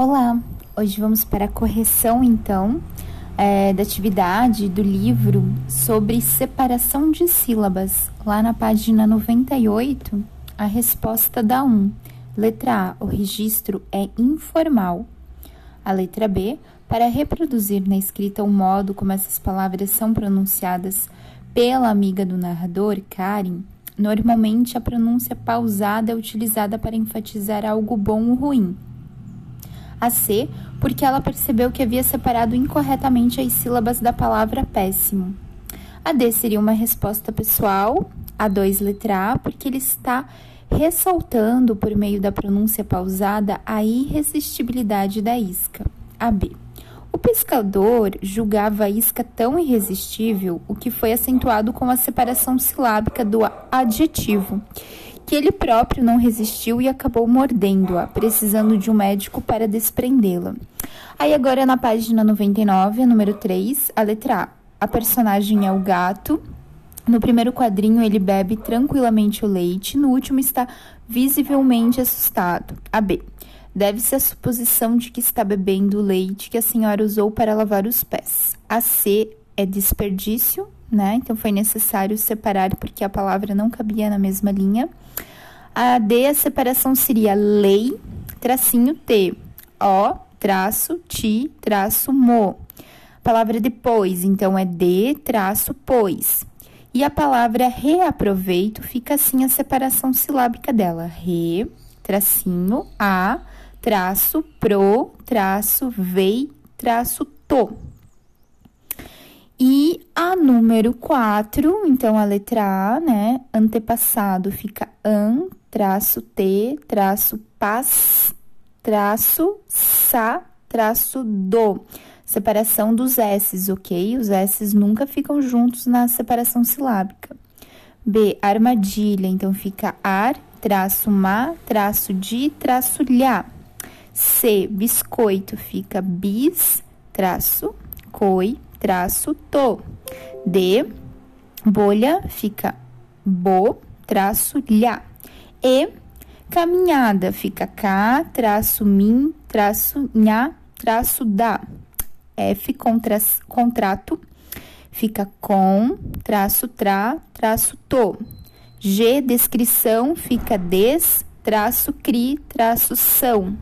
Olá, hoje vamos para a correção então é, da atividade do livro sobre separação de sílabas. Lá na página 98, a resposta da 1. Letra A, o registro é informal. A letra B, para reproduzir na escrita o modo como essas palavras são pronunciadas pela amiga do narrador, Karen, normalmente a pronúncia pausada é utilizada para enfatizar algo bom ou ruim a C, porque ela percebeu que havia separado incorretamente as sílabas da palavra péssimo. A D seria uma resposta pessoal, a 2 letra A, porque ele está ressaltando por meio da pronúncia pausada a irresistibilidade da isca. A B. O pescador julgava a isca tão irresistível, o que foi acentuado com a separação silábica do adjetivo que ele próprio não resistiu e acabou mordendo-a, precisando de um médico para desprendê-la. Aí agora na página 99, número 3, a letra A. A personagem é o gato. No primeiro quadrinho ele bebe tranquilamente o leite, no último está visivelmente assustado. A B. Deve-se à suposição de que está bebendo o leite que a senhora usou para lavar os pés. A C é desperdício, né? Então foi necessário separar porque a palavra não cabia na mesma linha. A D, a separação seria lei, tracinho T, O, traço, ti, traço, mo. A palavra depois, então, é de, traço, pois. E a palavra reaproveito fica assim a separação silábica dela. Re, tracinho, a, traço, pro, traço, vei, traço, to. E a número 4, então a letra A, né? Antepassado fica an, traço T, traço pas, traço sa, traço do. Separação dos S's, ok? Os S's nunca ficam juntos na separação silábica. B, armadilha, então fica ar, traço ma, traço de, traço lha. C, biscoito, fica bis, traço, coi, traço to. D, bolha, fica bo, traço lha. E, caminhada, fica cá, traço min, traço nha, traço da. F, contra, contrato, fica com, traço tra, traço to. G, descrição, fica des, traço cri, traço são.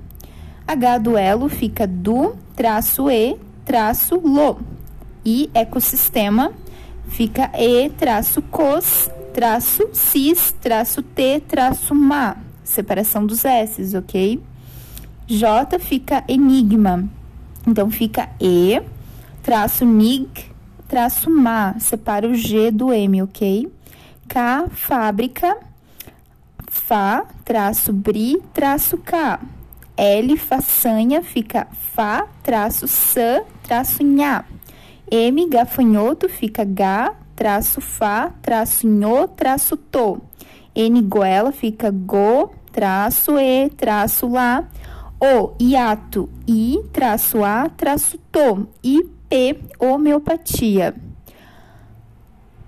H, duelo, fica do, traço e, traço lo e ecossistema fica e traço cos traço cis traço t traço ma. Separação dos s's ok? J fica enigma. Então fica e traço nig traço ma. Separa o g do m ok? K fábrica. Fa traço bri traço k L façanha fica fa traço sa traço nha M, gafanhoto, fica ga, traço fa, traço nho, traço to. N, goela, fica go, traço e, traço lá. O, hiato, i, traço a, traço to. I, p, homeopatia.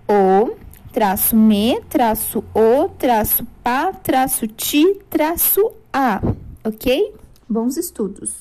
O, traço me, traço o, traço pa, traço ti, traço a. Ok? Bons estudos!